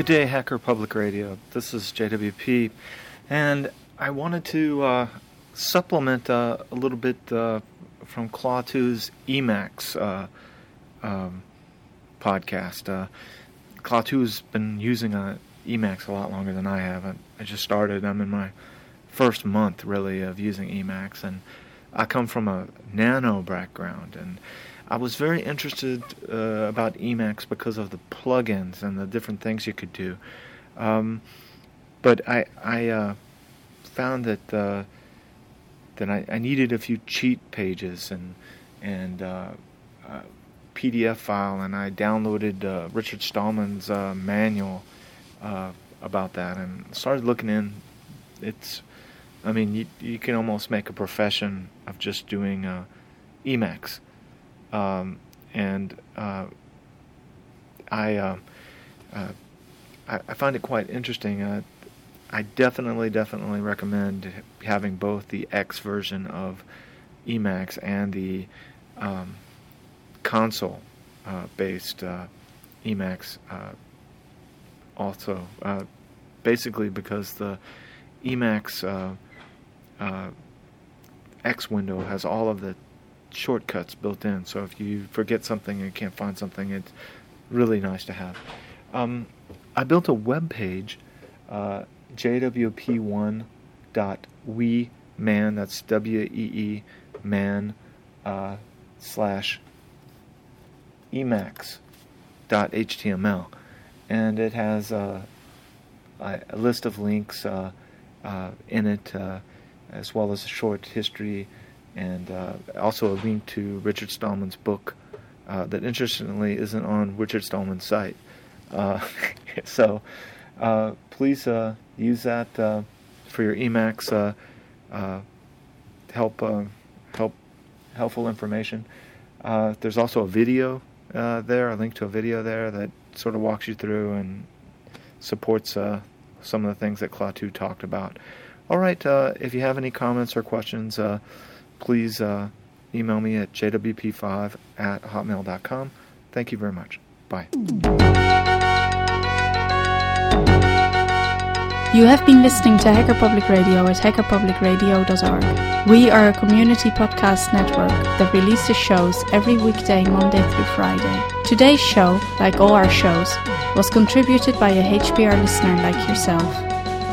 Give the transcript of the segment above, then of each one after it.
Good day, Hacker Public Radio. This is JWP, and I wanted to uh, supplement uh, a little bit uh, from Klaatu's Emacs uh, um, podcast. Uh, Klaatu's been using uh, Emacs a lot longer than I have. I, I just started. I'm in my first month, really, of using Emacs, and I come from a nano background, and I was very interested uh, about Emacs because of the plugins and the different things you could do. Um, but I, I uh, found that uh, that I, I, needed a few cheat pages and and uh, uh, PDF file, and I downloaded uh, Richard Stallman's manual about that and started looking in. It's, I mean, you you can almost make a profession of just doing Emacs um, and uh, I, uh, uh, I, I find it quite interesting. Uh, I definitely, definitely recommend having both the X version of Emacs and the um, console-based uh, Emacs. also, basically because the Emacs X window has all of the shortcuts built in. So if you forget something and can't find something, it's really nice to have. Um, I built a web page, uh, jwp1.we man, that's W E E man uh, slash emacs.html. And it has uh, a, a, list of links uh, uh in it, as well as a short history and uh, also a link to Richard Stallman's book uh, that interestingly isn't on Richard Stallman's site. Uh, so uh, please uh, use that uh, for your Emacs help help helpful information. there's also a video there, a link to a video there that sort of walks you through and supports some of the things that Klaatu talked about. All right, if you have any comments or questions, please uh, email me at jwp5 at hotmail.com. Thank you very much. Bye. You have been listening to Hacker Public Radio at hackerpublicradio.org. We are a community podcast network that releases shows every weekday, Monday through Friday. Today's show, like all our shows, was contributed by a HPR listener like yourself.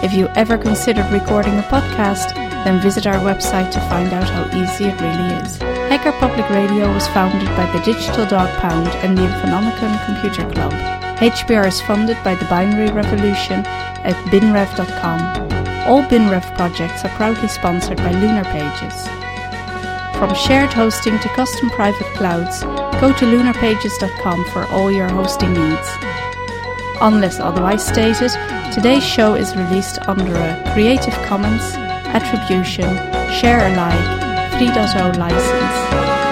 If you ever considered recording a podcast, then visit our website to find out how easy it really is. Hacker Public Radio was founded by the Digital Dog Pound and the Infonomicon Computer Club. HPR is funded by the Binary Revolution at binrev.com. All BinRev projects are proudly sponsored by Lunar Pages. From shared hosting to custom private clouds, go to lunarpages.com for all your hosting needs. Unless otherwise stated, today's show is released under a Creative Commons Attribution Share Alike 3.0 license.